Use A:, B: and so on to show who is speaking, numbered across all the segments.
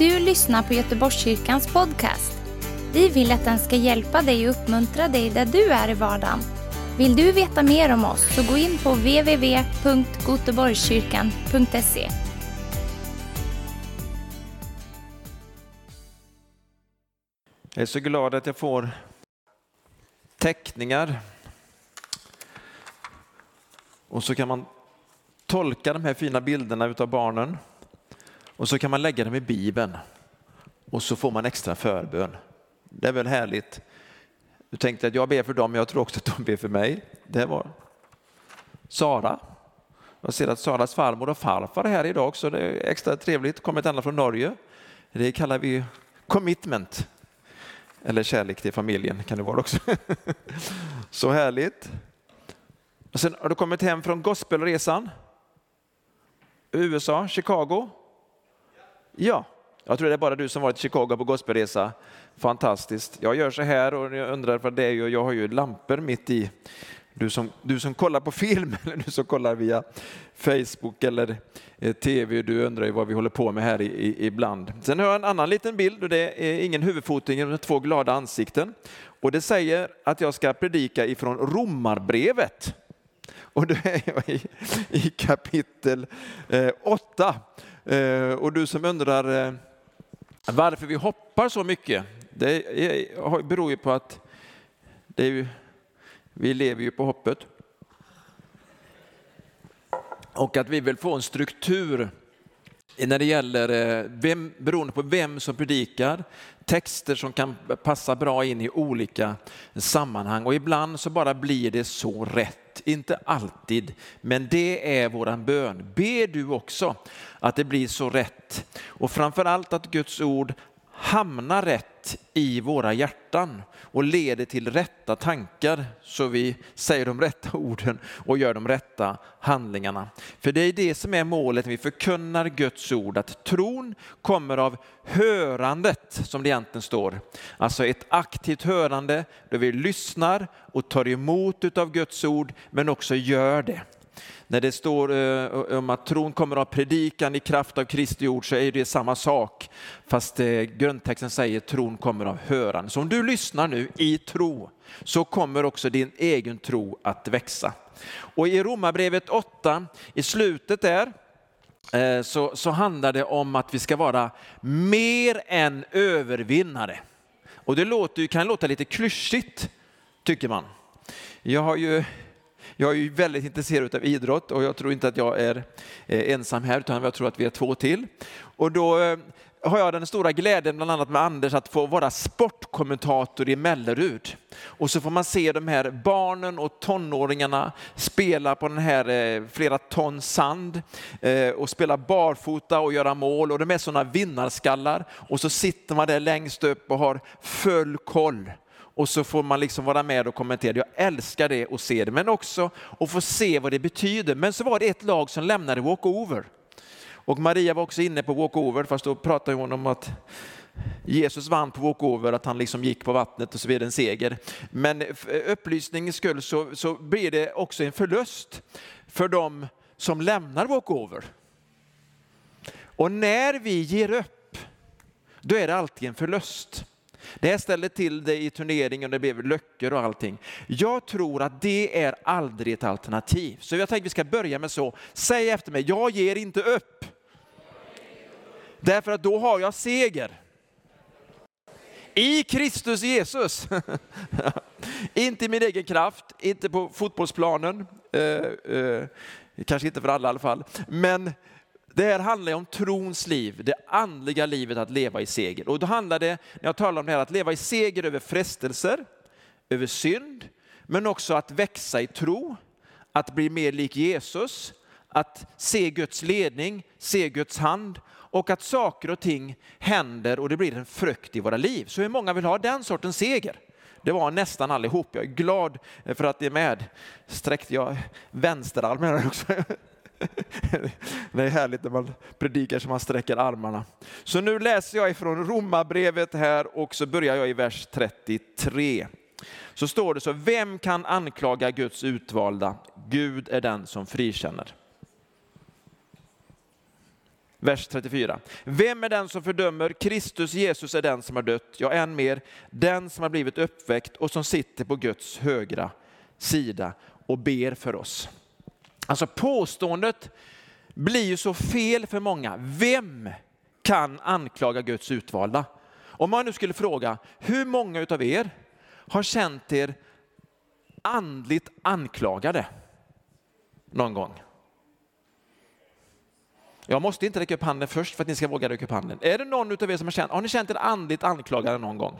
A: du lyssnar på Göteborgskyrkans podcast. Vi vill att den ska hjälpa dig och uppmuntra dig där du är i vardagen. Vill du veta mer om oss så gå in på www.goteborgskyrkan.se.
B: Jag är så glad att jag får teckningar. Och så kan man tolka de här fina bilderna utav barnen och så kan man lägga dem i Bibeln och så får man extra förbön. Det är väl härligt. Du tänkte att jag ber för dem, men jag tror också att de ber för mig. Det var Sara. Jag ser att Saras farmor och farfar är här idag också. Det är extra trevligt. Kommit ända från Norge. Det kallar vi commitment. Eller kärlek till familjen kan det vara också. Så härligt. Och sen har du kommit hem från gospelresan. USA, Chicago. Ja, jag tror det är bara du som varit i Chicago på gospelresa. Fantastiskt. Jag gör så här och jag undrar vad det är. Jag har ju lampor mitt i. Du som, du som kollar på film eller du som kollar via Facebook eller eh, TV, du undrar ju vad vi håller på med här i, i, ibland. Sen har jag en annan liten bild och det är ingen huvudfoting utan två glada ansikten. Och det säger att jag ska predika ifrån Romarbrevet. Och då är jag i, i kapitel 8. Eh, Eh, och du som undrar eh, varför vi hoppar så mycket, det beror ju på att det är ju, vi lever ju på hoppet. Och att vi vill få en struktur när det gäller, eh, vem, beroende på vem som predikar, texter som kan passa bra in i olika sammanhang. Och ibland så bara blir det så rätt. Inte alltid, men det är våran bön. Be du också att det blir så rätt? Och framförallt att Guds ord hamnar rätt i våra hjärtan och leder till rätta tankar så vi säger de rätta orden och gör de rätta handlingarna. För det är det som är målet när vi förkunnar Guds ord, att tron kommer av hörandet som det egentligen står. Alltså ett aktivt hörande där vi lyssnar och tar emot av Guds ord men också gör det. När det står eh, om att tron kommer av predikan i kraft av Kristi ord så är det samma sak. Fast eh, grundtexten säger tron kommer av hörande. Så om du lyssnar nu i tro så kommer också din egen tro att växa. Och i Romarbrevet 8, i slutet där, eh, så, så handlar det om att vi ska vara mer än övervinnare. Och det låter, kan låta lite klyschigt, tycker man. Jag har ju jag är ju väldigt intresserad av idrott och jag tror inte att jag är eh, ensam här utan jag tror att vi är två till. Och då eh, har jag den stora glädjen, bland annat med Anders, att få vara sportkommentator i Mellerud. Och så får man se de här barnen och tonåringarna spela på den här eh, flera ton sand eh, och spela barfota och göra mål och de är sådana vinnarskallar. Och så sitter man där längst upp och har full koll och så får man liksom vara med och kommentera. Jag älskar det och se det, men också att få se vad det betyder. Men så var det ett lag som lämnade walkover. Och Maria var också inne på walkover, fast då pratade hon om att Jesus vann på walkover, att han liksom gick på vattnet och så vidare, en seger. Men upplysningens skull så, så blir det också en förlust för de som lämnar walkover. Och när vi ger upp, då är det alltid en förlust. Det här ställde till det i turneringen, det blev löcker och allting. Jag tror att det är aldrig ett alternativ. Så jag tänkte vi ska börja med så. Säg efter mig, jag ger inte upp. Därför att då har jag seger. I Kristus Jesus. inte i min egen kraft, inte på fotbollsplanen, eh, eh, kanske inte för alla i alla fall. Men det här handlar om trons liv, det andliga livet att leva i seger. Och då handlar det, när jag talar om det här, att leva i seger över frestelser, över synd, men också att växa i tro, att bli mer lik Jesus, att se Guds ledning, se Guds hand och att saker och ting händer och det blir en frukt i våra liv. Så hur många vill ha den sortens seger? Det var nästan allihop. Jag är glad för att det är med. Sträckte jag vänsterarmen också. Det är härligt när man predikar så man sträcker armarna. Så nu läser jag ifrån Romarbrevet här och så börjar jag i vers 33. Så står det så, vem kan anklaga Guds utvalda? Gud är den som frikänner. Vers 34. Vem är den som fördömer? Kristus Jesus är den som har dött, ja än mer, den som har blivit uppväckt och som sitter på Guds högra sida och ber för oss. Alltså påståendet blir ju så fel för många. Vem kan anklaga Guds utvalda? Om man nu skulle fråga, hur många av er har känt er andligt anklagade någon gång? Jag måste inte räcka upp handen först för att ni ska våga räcka upp handen. Är det någon av er som har känt, har ni känt er andligt anklagade någon gång?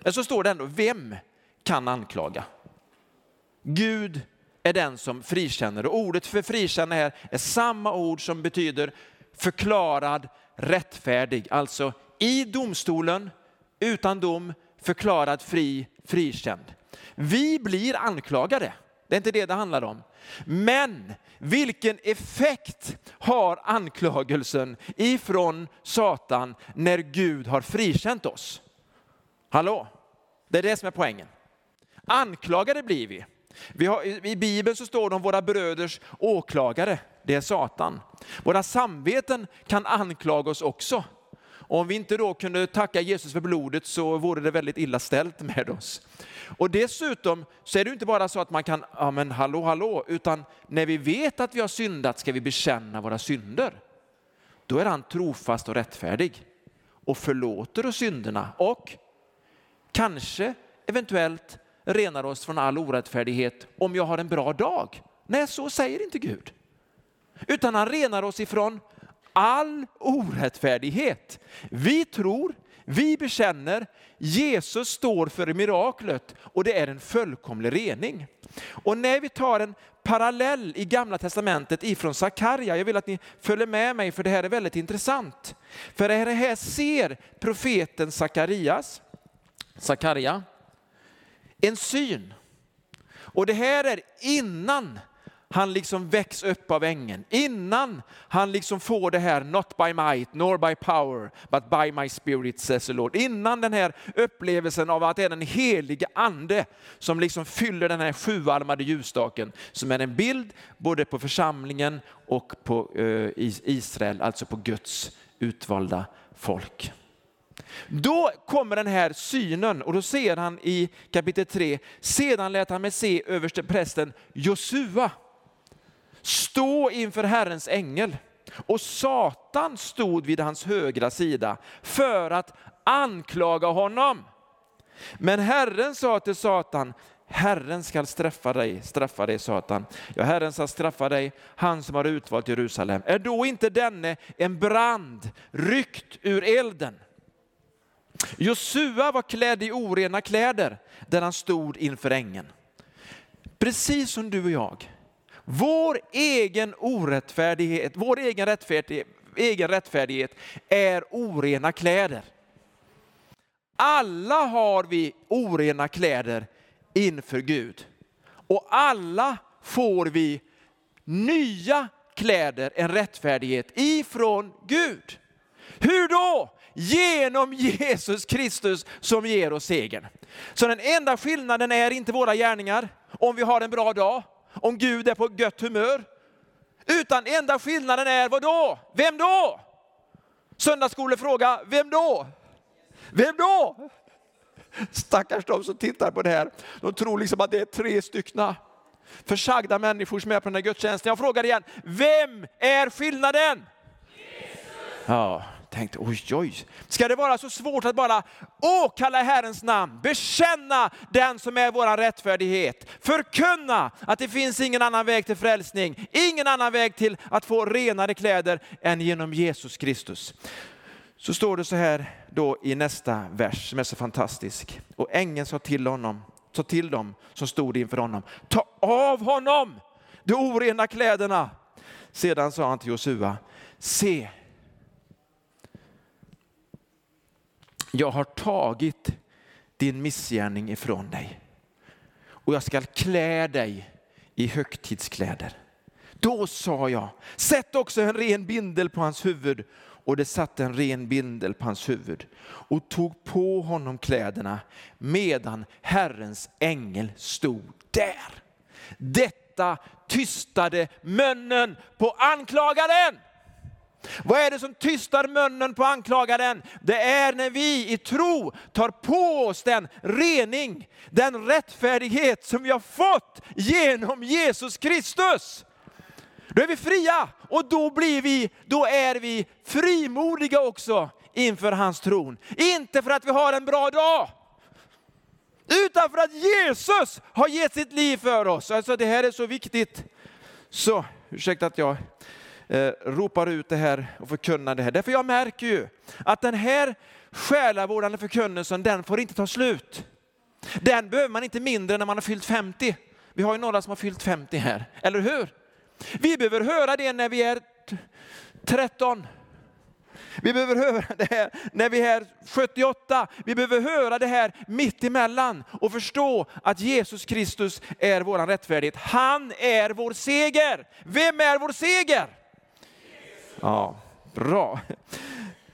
B: Men så står det ändå, vem kan anklaga? Gud är den som frikänner och ordet för frikänna här är samma ord som betyder förklarad rättfärdig. Alltså i domstolen, utan dom, förklarad fri, frikänd. Vi blir anklagade, det är inte det det handlar om. Men vilken effekt har anklagelsen ifrån Satan när Gud har frikänt oss? Hallå? Det är det som är poängen. Anklagade blir vi vi har, I Bibeln så står det om våra bröders åklagare, det är Satan. Våra samveten kan anklaga oss också. Om vi inte då kunde tacka Jesus för blodet så vore det väldigt illa ställt med oss. Och dessutom så är det inte bara så att man kan, ja men hallå hallå, utan när vi vet att vi har syndat ska vi bekänna våra synder. Då är han trofast och rättfärdig och förlåter oss synderna och kanske eventuellt renar oss från all orättfärdighet om jag har en bra dag. Nej, så säger inte Gud. Utan han renar oss ifrån all orättfärdighet. Vi tror, vi bekänner, Jesus står för miraklet och det är en fullkomlig rening. Och när vi tar en parallell i gamla testamentet ifrån Sakarja, jag vill att ni följer med mig för det här är väldigt intressant. För det här ser profeten Sakarias, Sakarja, en syn. Och det här är innan han liksom väcks upp av ängeln. Innan han liksom får det här, not by might, nor by power, but by my spirit says the Lord. Innan den här upplevelsen av att det är den helige ande som liksom fyller den här sjuarmade ljusstaken, som är en bild både på församlingen och på eh, Israel, alltså på Guds utvalda folk. Då kommer den här synen och då ser han i kapitel 3, sedan lät han mig se överste prästen Josua stå inför Herrens ängel och Satan stod vid hans högra sida för att anklaga honom. Men Herren sa till Satan, Herren skall straffa dig, straffa dig Satan. Ja, Herren ska straffa dig, han som har utvalt Jerusalem. Är då inte denne en brand ryckt ur elden? Josua var klädd i orena kläder där han stod inför ängeln. Precis som du och jag vår egen orättfärdighet, vår egen rättfärdighet, egen rättfärdighet är orena kläder. Alla har vi orena kläder inför Gud. Och alla får vi nya kläder, en rättfärdighet ifrån Gud. Hur då? Genom Jesus Kristus som ger oss segern. Så den enda skillnaden är inte våra gärningar, om vi har en bra dag, om Gud är på gött humör. Utan enda skillnaden är vad då? Vem då? Söndagsskolefråga, vem då? Vem då? Stackars de som tittar på det här. De tror liksom att det är tre styckna försagda människor som är på den här gudstjänsten. Jag frågar igen, vem är skillnaden? Jesus. Ja, tänkte, oj, oj, ska det vara så svårt att bara åkalla Herrens namn, bekänna den som är vår rättfärdighet, förkunna att det finns ingen annan väg till frälsning, ingen annan väg till att få renare kläder än genom Jesus Kristus. Så står det så här då i nästa vers som är så fantastisk. Och ängeln sa till honom, sa till dem som stod inför honom, ta av honom de orena kläderna. Sedan sa han till Josua, se jag har tagit din missgärning ifrån dig och jag skall klä dig i högtidskläder. Då sa jag, sätt också en ren bindel på hans huvud. Och det satte en ren bindel på hans huvud och tog på honom kläderna medan Herrens ängel stod där. Detta tystade munnen på anklagaren. Vad är det som tystar munnen på anklagaren? Det är när vi i tro tar på oss den rening, den rättfärdighet som vi har fått genom Jesus Kristus. Då är vi fria och då, blir vi, då är vi frimodiga också inför hans tron. Inte för att vi har en bra dag, utan för att Jesus har gett sitt liv för oss. Alltså det här är så viktigt. Så, ursäkta att jag eh, ropar ut det här och förkunnar det här. Därför jag märker ju att den här själavårdande förkunnelsen, den får inte ta slut. Den behöver man inte mindre när man har fyllt 50. Vi har ju några som har fyllt 50 här, eller hur? Vi behöver höra det när vi är 13. Vi behöver höra det här när vi är 78. Vi behöver höra det här mitt emellan och förstå att Jesus Kristus är vår rättfärdighet. Han är vår seger. Vem är vår seger? Ja, bra.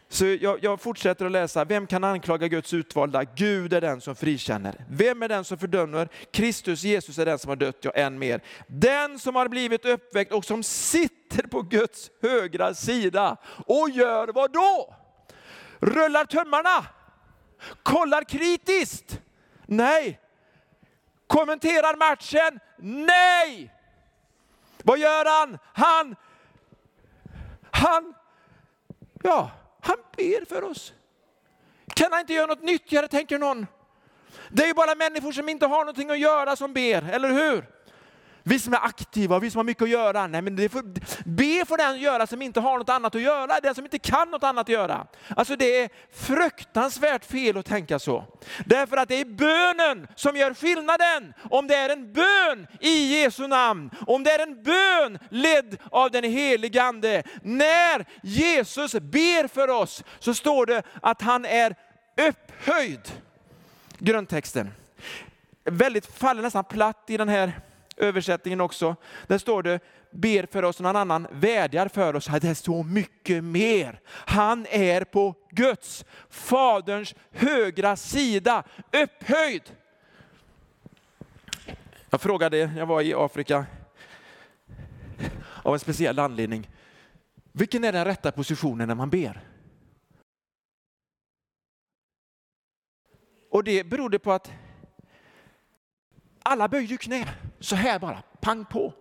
B: Så jag, jag, fortsätter att läsa. Vem kan anklaga Guds utvalda? Gud är den som frikänner. Vem är den som fördömer? Kristus Jesus är den som har dött, ja än mer. Den som har blivit uppväckt och som sitter på Guds högra sida och gör vad då? Rullar tummarna? Kollar kritiskt? Nej. Kommenterar matchen? Nej. Vad gör han? Han, han, ja, han ber för oss. Kan han inte göra något nyttigare, tänker någon. Det är ju bara människor som inte har någonting att göra som ber, eller hur? Vi som är aktiva, vi som har mycket att göra. Nej, men det får, be får den göra som inte har något annat att göra, den som inte kan något annat att göra. Alltså det är fruktansvärt fel att tänka så. Därför att det är bönen som gör skillnaden. Om det är en bön i Jesu namn, om det är en bön ledd av den helige Ande. När Jesus ber för oss så står det att han är upphöjd. Grundtexten. Väldigt faller nästan platt i den här översättningen också. Där står det, ber för oss, någon annan vädjar för oss. Det är så mycket mer. Han är på Guds, Faderns högra sida, upphöjd. Jag frågade, jag var i Afrika av en speciell anledning. Vilken är den rätta positionen när man ber? Och det berodde på att alla böjde knä, så här bara, pang på.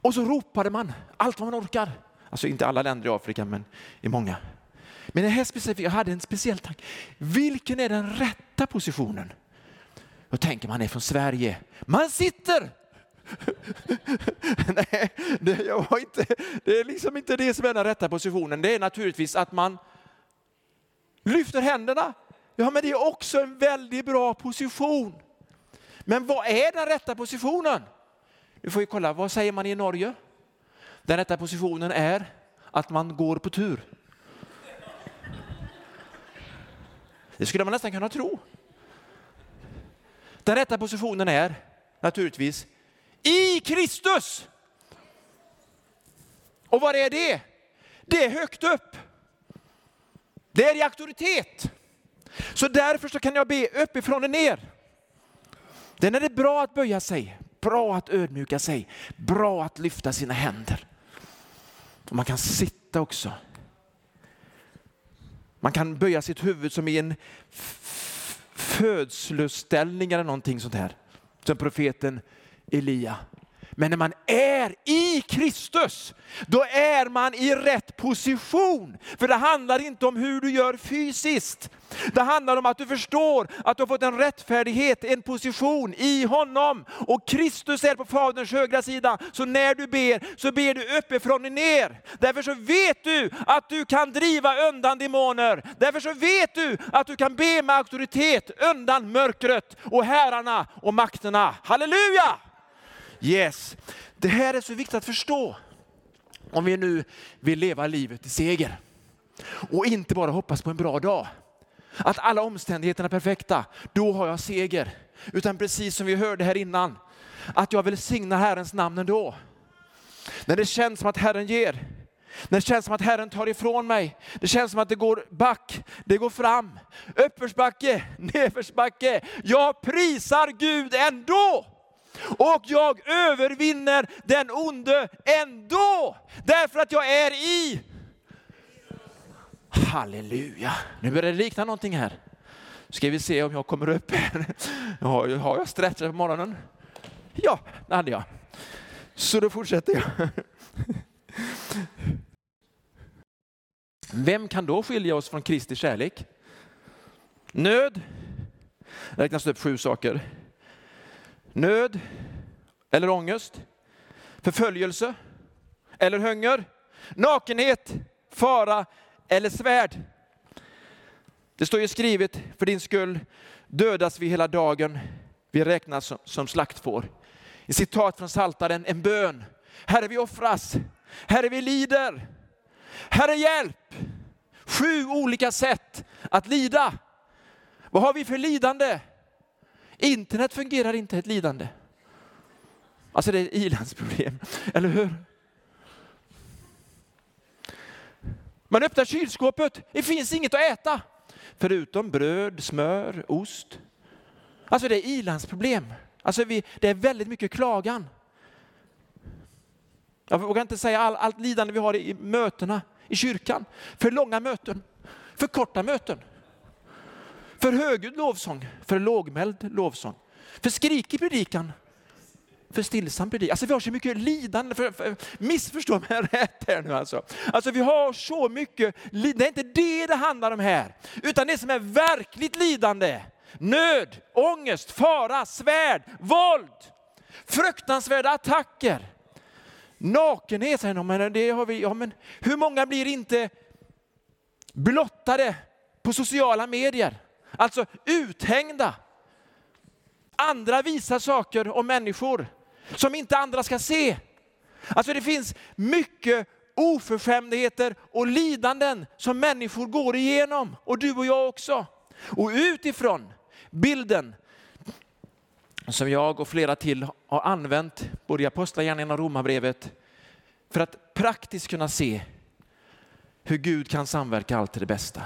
B: Och så ropade man allt vad man orkar. Alltså inte alla länder i Afrika, men i många. Men det här specifika, jag hade en speciell tanke. Vilken är den rätta positionen? Då tänker man är från Sverige. Man sitter! Nej, det, jag var inte, det är liksom inte det som är den rätta positionen. Det är naturligtvis att man lyfter händerna Ja, men det är också en väldigt bra position. Men vad är den rätta positionen? Nu får vi kolla, vad säger man i Norge? Den rätta positionen är att man går på tur. Det skulle man nästan kunna tro. Den rätta positionen är naturligtvis i Kristus. Och vad är det? Det är högt upp. Det är i auktoritet. Så därför så kan jag be uppifrån och ner. Den är det bra att böja sig, bra att ödmjuka sig, bra att lyfta sina händer. Och man kan sitta också. Man kan böja sitt huvud som i en födsloställning eller någonting sånt här. Som profeten Elia. Men när man är i Kristus, då är man i rätt position. För det handlar inte om hur du gör fysiskt. Det handlar om att du förstår att du har fått en rättfärdighet, en position i honom. Och Kristus är på Faderns högra sida. Så när du ber, så ber du uppifrån och ner. Därför så vet du att du kan driva undan demoner. Därför så vet du att du kan be med auktoritet undan mörkret och herrarna och makterna. Halleluja! Yes. Det här är så viktigt att förstå om vi nu vill leva livet i seger. Och inte bara hoppas på en bra dag. Att alla omständigheter är perfekta, då har jag seger. Utan precis som vi hörde här innan, att jag vill signa Herrens namn ändå. När det känns som att Herren ger, När det känns som att Herren tar ifrån mig. Det känns som att det går back, det går fram. Uppförsbacke, nedförsbacke. Jag prisar Gud ändå. Och jag övervinner den onde ändå. Därför att jag är i Halleluja. Nu börjar det likna någonting här. Ska vi se om jag kommer upp här. Har jag stretchat på morgonen? Ja, det hade jag. Så då fortsätter jag. Vem kan då skilja oss från Kristi kärlek? Nöd. Det räknas upp sju saker. Nöd eller ångest. Förföljelse eller hunger. Nakenhet, fara eller svärd. Det står ju skrivet, för din skull dödas vi hela dagen, vi räknas som, som slaktfår. I citat från Saltaren, en bön. Herre vi offras, Herre vi lider, Herre hjälp. Sju olika sätt att lida. Vad har vi för lidande? Internet fungerar inte ett lidande. Alltså det är ett ilandsproblem, eller hur? Man öppnar kylskåpet, det finns inget att äta. Förutom bröd, smör, ost. Alltså det är ilandsproblem. Alltså vi, det är väldigt mycket klagan. Jag vågar inte säga all, allt lidande vi har i mötena i kyrkan. För långa möten, för korta möten. För högljudd lovsång, för lågmäld lovsång. För skrikig predikan, för stillsam predikan. Alltså vi har så mycket lidande, för, för, missförstå mig rätt här nu alltså. Alltså vi har så mycket, lidande. det är inte det det handlar om här. Utan det som är verkligt lidande. Nöd, ångest, fara, svärd, våld, fruktansvärda attacker. Nakenhet säger de, men det har vi, ja, men hur många blir inte blottade på sociala medier? Alltså uthängda. Andra visar saker om människor som inte andra ska se. Alltså det finns mycket oförskämdheter och lidanden som människor går igenom, och du och jag också. Och utifrån bilden som jag och flera till har använt, både i Apostlagärningarna och Romarbrevet, för att praktiskt kunna se hur Gud kan samverka allt till det bästa.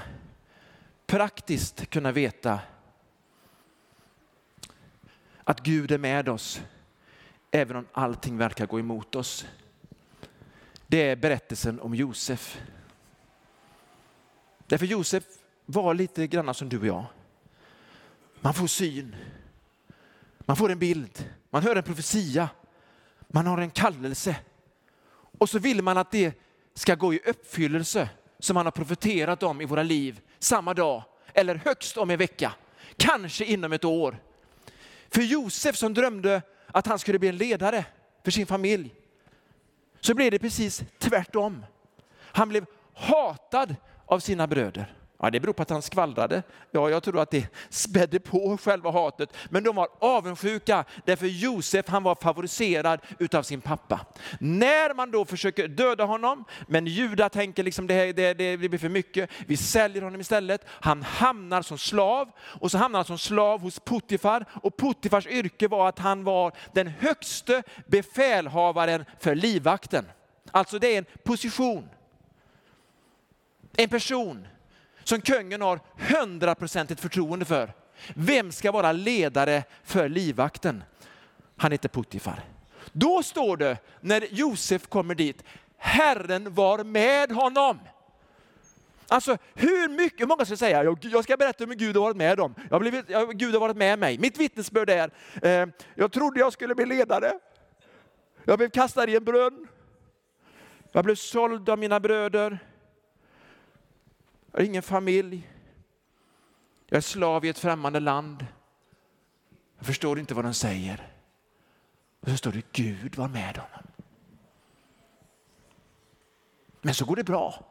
B: Praktiskt kunna veta att Gud är med oss även om allting verkar gå emot oss. Det är berättelsen om Josef. Därför Josef var lite grann som du och jag. Man får syn, man får en bild, man hör en profetia, man har en kallelse. Och så vill man att det ska gå i uppfyllelse som han har profeterat om i våra liv samma dag eller högst om en vecka, kanske inom ett år. För Josef som drömde att han skulle bli en ledare för sin familj, så blev det precis tvärtom. Han blev hatad av sina bröder. Ja, det beror på att han skvallrade. Ja, jag tror att det spädde på själva hatet. Men de var avundsjuka därför Josef han var favoriserad utav sin pappa. När man då försöker döda honom, men Juda tänker liksom det, här, det, det blir för mycket, vi säljer honom istället. Han hamnar som slav och så hamnar han som slav hos Puttifar och Puttifars yrke var att han var den högste befälhavaren för livvakten. Alltså det är en position. En person som kungen har hundraprocentigt förtroende för. Vem ska vara ledare för livvakten? Han heter Puttifar. Då står det när Josef kommer dit, Herren var med honom. Alltså hur mycket, hur många ska säga, jag ska berätta hur Gud har varit med dem. Jag har blivit, Gud har varit med mig. Mitt vittnesbörd är, eh, jag trodde jag skulle bli ledare. Jag blev kastad i en brunn. Jag blev såld av mina bröder. Jag har ingen familj. Jag är slav i ett främmande land. Jag förstår inte vad de säger. Och så står det Gud var med honom. Men så går det bra.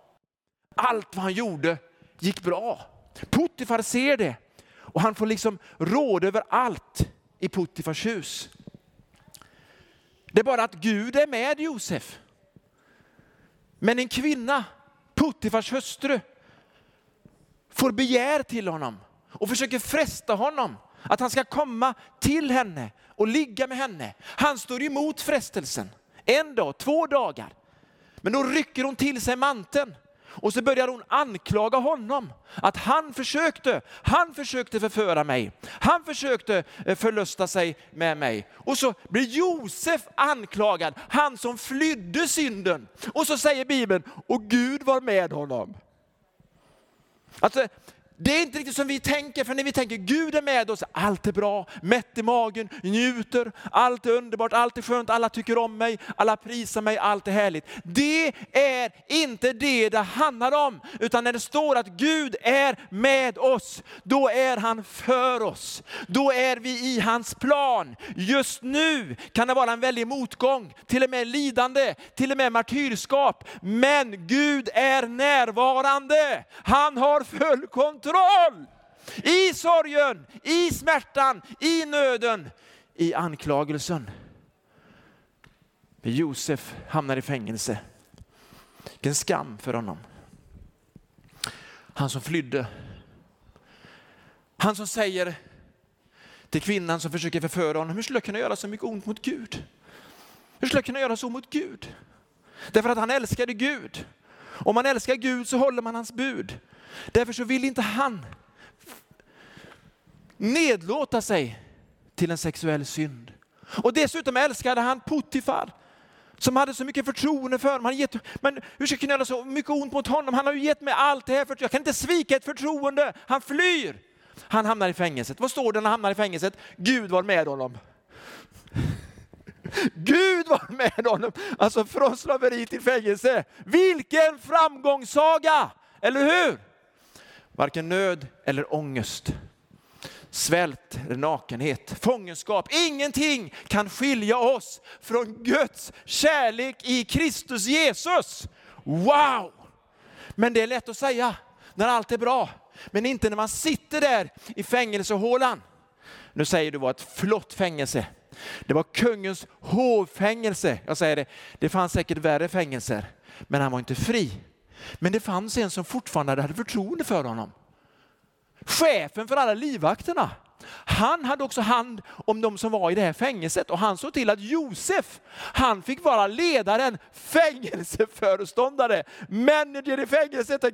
B: Allt vad han gjorde gick bra. Puttifar ser det och han får liksom råd över allt i Puttifars hus. Det är bara att Gud är med Josef. Men en kvinna, Puttifars hustru, får begär till honom och försöker fresta honom att han ska komma till henne och ligga med henne. Han står emot frestelsen en dag, två dagar. Men då rycker hon till sig manteln och så börjar hon anklaga honom. Att han försökte, han försökte förföra mig. Han försökte eh, förlusta sig med mig. Och så blir Josef anklagad, han som flydde synden. Och så säger Bibeln, och Gud var med honom. Alltså, det är inte riktigt som vi tänker, för när vi tänker Gud är med oss, allt är bra, mätt i magen, njuter, allt är underbart, allt är skönt, alla tycker om mig, alla prisar mig, allt är härligt. Det är inte det det handlar om, utan när det står att Gud är med oss, då är han för oss. Då är vi i hans plan. Just nu kan det vara en väldig motgång, till och med lidande, till och med martyrskap. Men Gud är närvarande. Han har full kontroll kontroll. I sorgen, i smärtan, i nöden, i anklagelsen. Men Josef hamnar i fängelse. Vilken skam för honom. Han som flydde. Han som säger till kvinnan som försöker förföra honom, hur skulle jag kunna göra så mycket ont mot Gud? Hur skulle jag kunna göra så mot Gud? Därför att han älskade Gud. Om man älskar Gud så håller man hans bud. Därför så vill inte han nedlåta sig till en sexuell synd. Och dessutom älskade han Puttifar som hade så mycket förtroende för honom. Han gett, men hur ska jag kunna göra så mycket ont mot honom? Han har ju gett mig allt det här, för jag kan inte svika ett förtroende. Han flyr. Han hamnar i fängelset. Vad står det när han hamnar i fängelset? Gud var med honom. Gud var med honom, alltså från slaveri till fängelse. Vilken framgångssaga, eller hur? Varken nöd eller ångest, svält eller nakenhet, fångenskap. Ingenting kan skilja oss från Guds kärlek i Kristus Jesus. Wow! Men det är lätt att säga när allt är bra, men inte när man sitter där i fängelsehålan. Nu säger du var ett flott fängelse. Det var kungens hovfängelse. Jag säger det, det fanns säkert värre fängelser, men han var inte fri. Men det fanns en som fortfarande hade förtroende för honom. Chefen för alla livvakterna. Han hade också hand om de som var i det här fängelset och han såg till att Josef, han fick vara ledaren, fängelseföreståndare, manager i fängelset.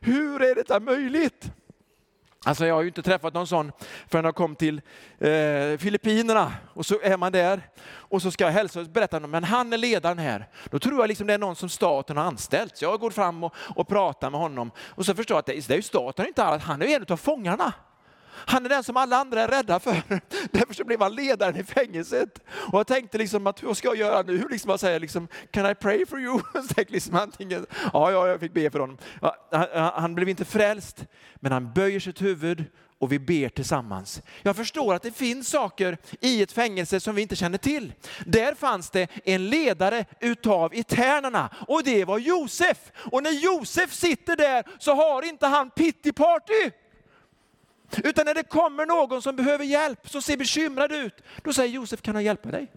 B: Hur är detta möjligt? Alltså jag har ju inte träffat någon sån förrän jag kom till eh, Filippinerna och så är man där och så ska jag hälsa och berätta, men han är ledaren här. Då tror jag liksom det är någon som staten har anställt. Så jag går fram och, och pratar med honom och så förstår jag att det, det är ju staten inte alls, han är ju en av fångarna. Han är den som alla andra är rädda för. Därför så blev han ledaren i fängelset. Och jag tänkte liksom att vad ska jag göra nu? Liksom jag säger liksom, can I pray for you? liksom antingen, ja, ja, jag fick be för honom. Han, han blev inte frälst, men han böjer sitt huvud och vi ber tillsammans. Jag förstår att det finns saker i ett fängelse som vi inte känner till. Där fanns det en ledare utav eternerna och det var Josef. Och när Josef sitter där så har inte han pity party. Utan när det kommer någon som behöver hjälp, som ser bekymrad ut, då säger Josef, kan jag hjälpa dig?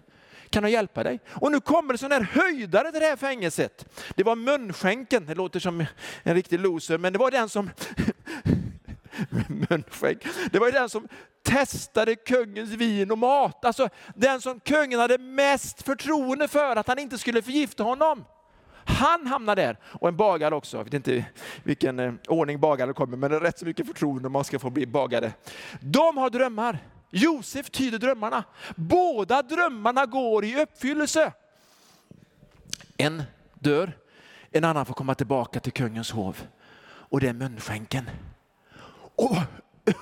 B: Kan jag hjälpa dig? Och nu kommer det sån här höjdare till det här fängelset. Det var munskänken, det låter som en riktig loser, men det var den som munskänk. Det var den som testade kungens vin och mat. Alltså den som kungen hade mest förtroende för att han inte skulle förgifta honom. Han hamnar där och en bagare också. Jag vet inte vilken eh, ordning bagare kommer men det är rätt så mycket förtroende man ska få bli bagare. De har drömmar. Josef tyder drömmarna. Båda drömmarna går i uppfyllelse. En dör, en annan får komma tillbaka till kungens hov. Och det är munskänken. Och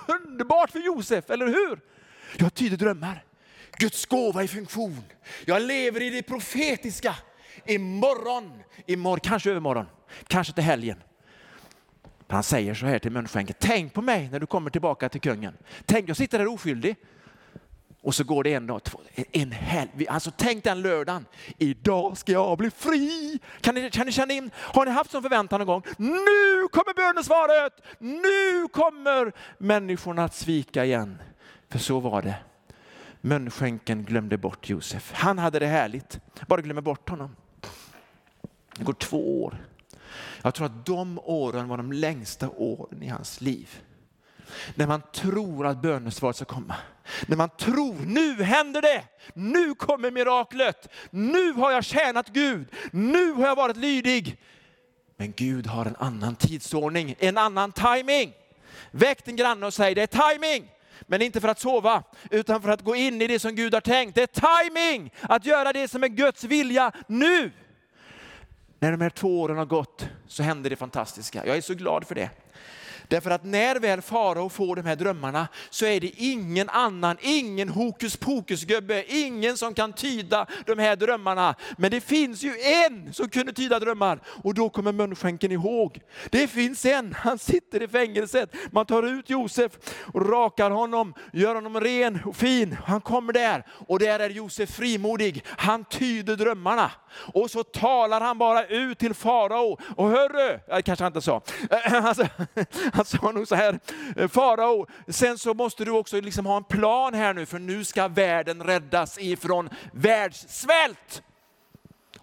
B: underbart för Josef, eller hur? Jag tyder drömmar. Guds gåva i funktion. Jag lever i det profetiska imorgon, imorgon, kanske övermorgon, kanske till helgen. Han säger så här till munskänken, tänk på mig när du kommer tillbaka till kungen. Tänk, jag sitter där oskyldig. Och så går det en dag, två, en helg. Alltså tänk den lördagen. Idag ska jag bli fri. Kan ni, kan ni känna in, har ni haft sån förväntan någon gång? Nu kommer bönesvaret! Nu kommer människorna att svika igen. För så var det. Munskänken glömde bort Josef. Han hade det härligt. Bara glömmer bort honom. Det går två år. Jag tror att de åren var de längsta åren i hans liv. När man tror att bönesvaret ska komma. När man tror, nu händer det, nu kommer miraklet, nu har jag tjänat Gud, nu har jag varit lydig. Men Gud har en annan tidsordning, en annan timing. Väck din granne och säg det är timing. Men inte för att sova, utan för att gå in i det som Gud har tänkt. Det är timing att göra det som är Guds vilja nu. När de här två åren har gått så händer det fantastiska. Jag är så glad för det. Därför att när väl farao får de här drömmarna så är det ingen annan, ingen hokus pokus gubbe, ingen som kan tyda de här drömmarna. Men det finns ju en som kunde tyda drömmar och då kommer munskänken ihåg. Det finns en, han sitter i fängelset. Man tar ut Josef och rakar honom, gör honom ren och fin. Han kommer där och där är Josef frimodig. Han tyder drömmarna och så talar han bara ut till farao. Och hörru, det kanske han inte sa, alltså, han sa nog så här, eh, farao, sen så måste du också liksom ha en plan här nu, för nu ska världen räddas ifrån världssvält.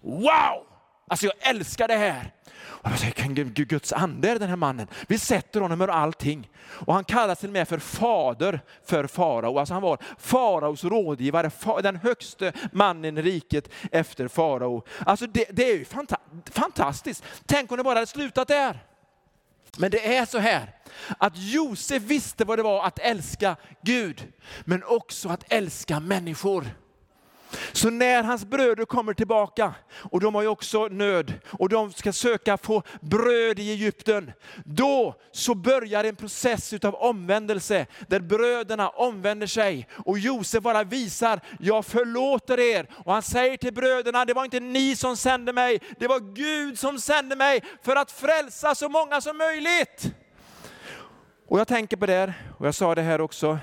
B: Wow! Alltså jag älskar det här. Och jag säger, Guds ande är den här mannen. Vi sätter honom över allting. Och han kallas till och med för fader för farao. Alltså han var faraos rådgivare, den högste mannen i riket efter farao. Alltså det, det är ju fantastiskt. Tänk om det bara hade slutat där. Men det är så här att Josef visste vad det var att älska Gud, men också att älska människor. Så när hans bröder kommer tillbaka, och de har ju också nöd, och de ska söka få bröd i Egypten, då så börjar en process utav omvändelse, där bröderna omvänder sig. Och Josef bara visar, jag förlåter er. Och han säger till bröderna, det var inte ni som sände mig, det var Gud som sände mig för att frälsa så många som möjligt. Och jag tänker på det, och jag sa det här också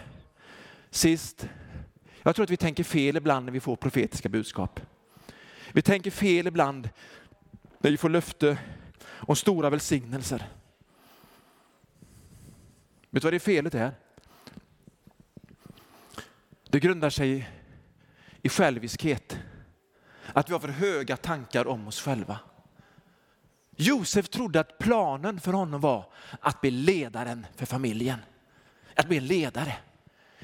B: sist, jag tror att vi tänker fel ibland när vi får profetiska budskap. Vi tänker fel ibland när vi får löfte om stora välsignelser. Vet du vad det felet är? Det grundar sig i själviskhet. Att vi har för höga tankar om oss själva. Josef trodde att planen för honom var att bli ledaren för familjen. Att bli en ledare.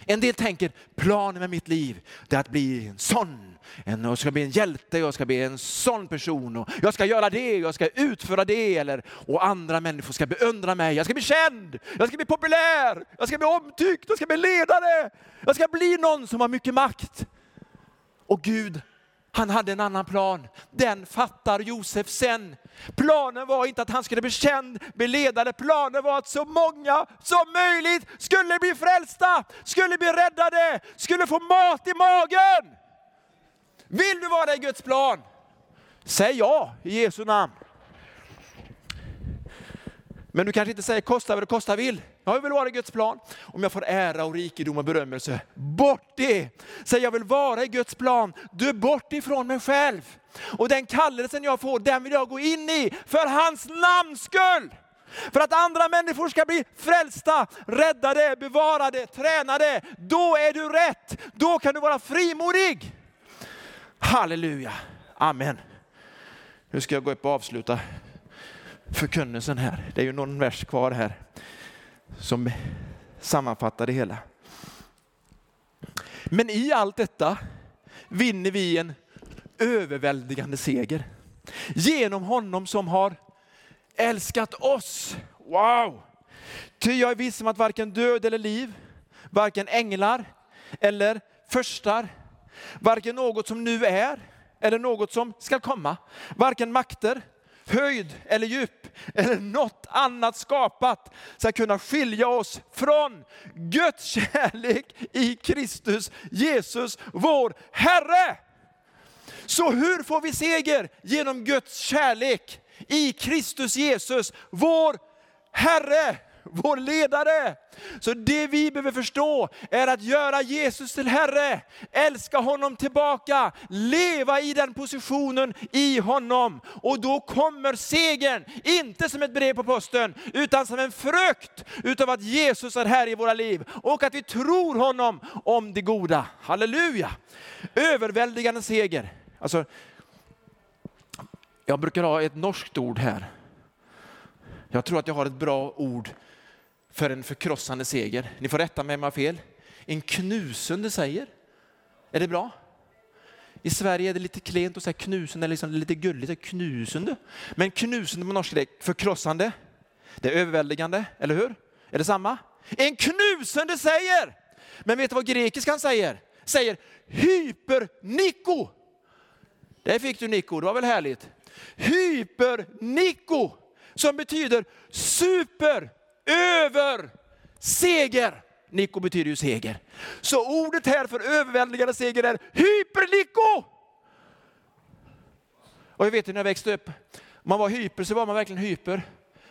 B: En del tänker planen med mitt liv är att bli en sån. En, jag ska bli en hjälte, jag ska bli en sån person. Och jag ska göra det, jag ska utföra det. Eller, och andra människor ska beundra mig. Jag ska bli känd, jag ska bli populär, jag ska bli omtyckt, jag ska bli ledare. Jag ska bli någon som har mycket makt. Och Gud han hade en annan plan. Den fattar Josef sen. Planen var inte att han skulle bli känd, bli ledare. Planen var att så många som möjligt skulle bli frälsta, skulle bli räddade, skulle få mat i magen. Vill du vara i Guds plan? Säg ja i Jesu namn. Men du kanske inte säger kosta vad det kosta vill. Jag vill vara i Guds plan. Om jag får ära och rikedom och berömmelse, bort det! Säg jag vill vara i Guds plan, du är bort ifrån mig själv. Och den kallelsen jag får, den vill jag gå in i för hans namns skull. För att andra människor ska bli frälsta, räddade, bevarade, tränade. Då är du rätt. Då kan du vara frimodig. Halleluja. Amen. Nu ska jag gå upp och avsluta förkunnelsen här. Det är ju någon vers kvar här som sammanfattar det hela. Men i allt detta vinner vi en överväldigande seger. Genom honom som har älskat oss. Wow! Ty jag är viss om att varken död eller liv, varken änglar eller förstar, varken något som nu är eller något som ska komma, varken makter, höjd eller djup eller något annat skapat ska kunna skilja oss från Guds kärlek i Kristus Jesus, vår Herre. Så hur får vi seger? Genom Guds kärlek i Kristus Jesus, vår Herre vår ledare. Så det vi behöver förstå är att göra Jesus till Herre, älska honom tillbaka, leva i den positionen i honom. Och då kommer segern, inte som ett brev på posten, utan som en frukt utav att Jesus är här i våra liv och att vi tror honom om det goda. Halleluja! Överväldigande seger. Alltså, jag brukar ha ett norskt ord här. Jag tror att jag har ett bra ord för en förkrossande seger. Ni får rätta mig om jag har fel. En knusande seger. Är det bra? I Sverige är det lite klent att säga knusande, liksom lite gulligt, knusande. Men knusande på norska är förkrossande. Det är överväldigande, eller hur? Är det samma? En knusande seger! Men vet du vad grekiskan säger? Säger hyperniko. Det fick du niko, det var väl härligt? Hyperniko, som betyder super, över, seger. Niko betyder ju seger. Så ordet här för överväldigande seger är hyperniko! Och jag vet när jag växte upp, man var hyper så var man verkligen hyper.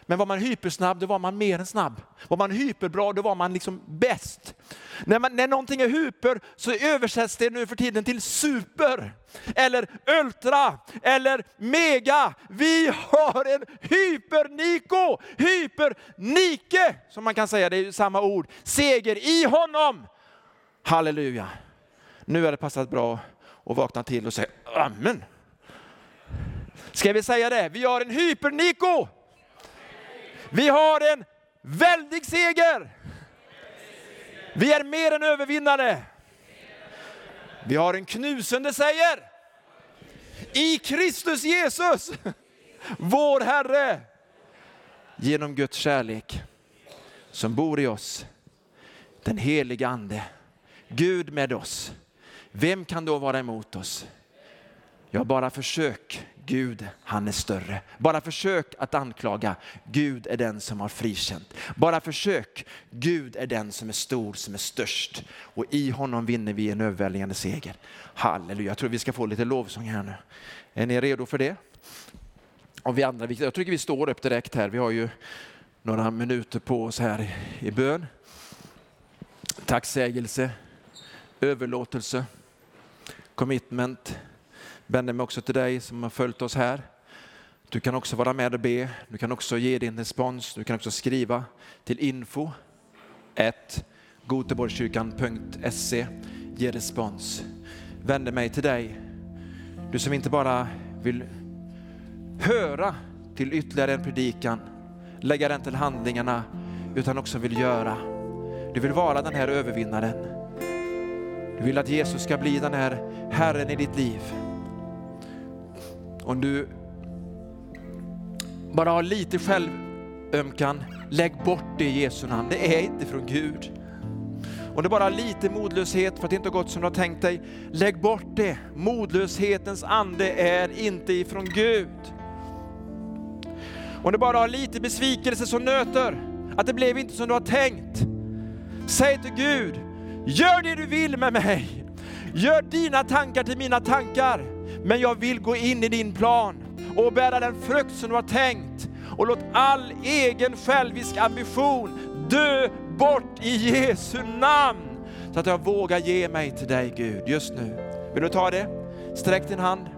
B: Men var man hypersnabb, då var man mer än snabb. Var man hyperbra, då var man liksom bäst. När, man, när någonting är hyper så översätts det nu för tiden till super, eller ultra, eller mega. Vi har en hyperniko, hypernike, som man kan säga, det är ju samma ord. Seger i honom. Halleluja. Nu har det passat bra att vakna till och säga amen. Ska vi säga det? Vi har en hyperniko. Vi har en väldig seger. Vi är mer än övervinnare. Vi har en knusende seger. I Kristus Jesus, vår Herre. Genom Guds kärlek som bor i oss. Den heliga Ande. Gud med oss. Vem kan då vara emot oss? Ja, bara försök. Gud, han är större. Bara försök att anklaga. Gud är den som har frikänt. Bara försök. Gud är den som är stor, som är störst. Och i honom vinner vi en överväldigande seger. Halleluja. Jag tror vi ska få lite lovsång här nu. Är ni redo för det? Och vi andra, jag tycker vi står upp direkt här. Vi har ju några minuter på oss här i bön. Tacksägelse, överlåtelse, commitment, vänder mig också till dig som har följt oss här. Du kan också vara med och be. Du kan också ge din respons. Du kan också skriva till info 1 goteborgskyrkan.se. Ge respons. Vänder mig till dig. Du som inte bara vill höra till ytterligare en predikan, lägga den till handlingarna, utan också vill göra. Du vill vara den här övervinnaren. Du vill att Jesus ska bli den här Herren i ditt liv. Om du bara har lite självömkan, lägg bort det i Jesu namn. Det är inte från Gud. Om du bara har lite modlöshet för att det inte har gått som du har tänkt dig, lägg bort det. Modlöshetens ande är inte ifrån Gud. Om du bara har lite besvikelse som nöter, att det blev inte som du har tänkt. Säg till Gud, gör det du vill med mig. Gör dina tankar till mina tankar. Men jag vill gå in i din plan och bära den frukt som du har tänkt. Och låt all egen självisk ambition dö bort i Jesu namn. Så att jag vågar ge mig till dig Gud just nu. Vill du ta det? Sträck din hand.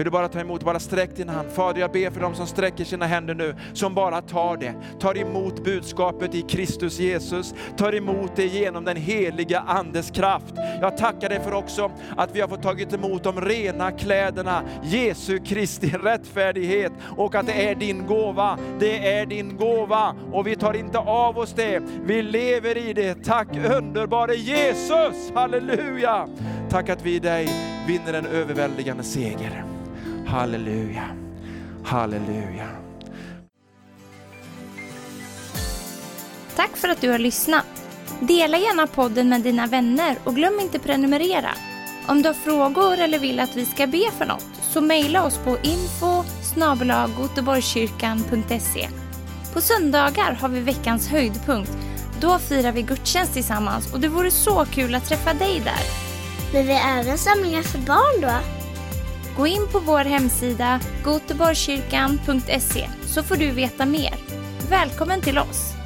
B: Vill du bara ta emot, bara sträck din hand. Fader, jag ber för dem som sträcker sina händer nu, som bara tar det. Tar emot budskapet i Kristus Jesus, tar emot det genom den heliga Andes kraft. Jag tackar dig för också att vi har fått tagit emot de rena kläderna, Jesu Kristi rättfärdighet och att det är din gåva. Det är din gåva och vi tar inte av oss det. Vi lever i det. Tack underbare Jesus, halleluja! Tack att vi i dig vinner en överväldigande seger. Halleluja, halleluja.
A: Tack för att du har lyssnat. Dela gärna podden med dina vänner och glöm inte prenumerera. Om du har frågor eller vill att vi ska be för något så mejla oss på info På söndagar har vi veckans höjdpunkt. Då firar vi gudstjänst tillsammans och det vore så kul att träffa dig där.
C: Men vi har även samlingar för barn då?
A: Gå in på vår hemsida goteborgkyrkan.se så får du veta mer. Välkommen till oss!